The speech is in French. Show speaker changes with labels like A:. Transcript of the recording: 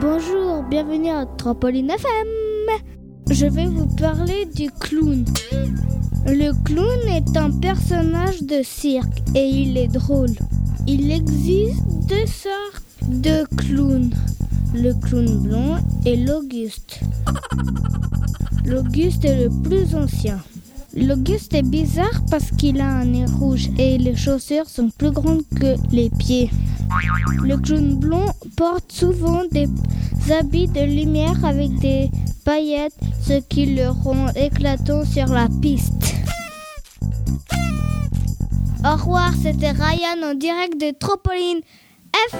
A: Bonjour, bienvenue à Trampoline FM. Je vais vous parler du clown. Le clown est un personnage de cirque et il est drôle. Il existe deux sortes de clowns. Le clown blond et l'Auguste. L'Auguste est le plus ancien. L'Auguste est bizarre parce qu'il a un nez rouge et les chaussures sont plus grandes que les pieds. Le clown blond porte souvent des habits de lumière avec des paillettes, ce qui le rend éclatant sur la piste. Au revoir, c'était Ryan en direct de Trampoline F.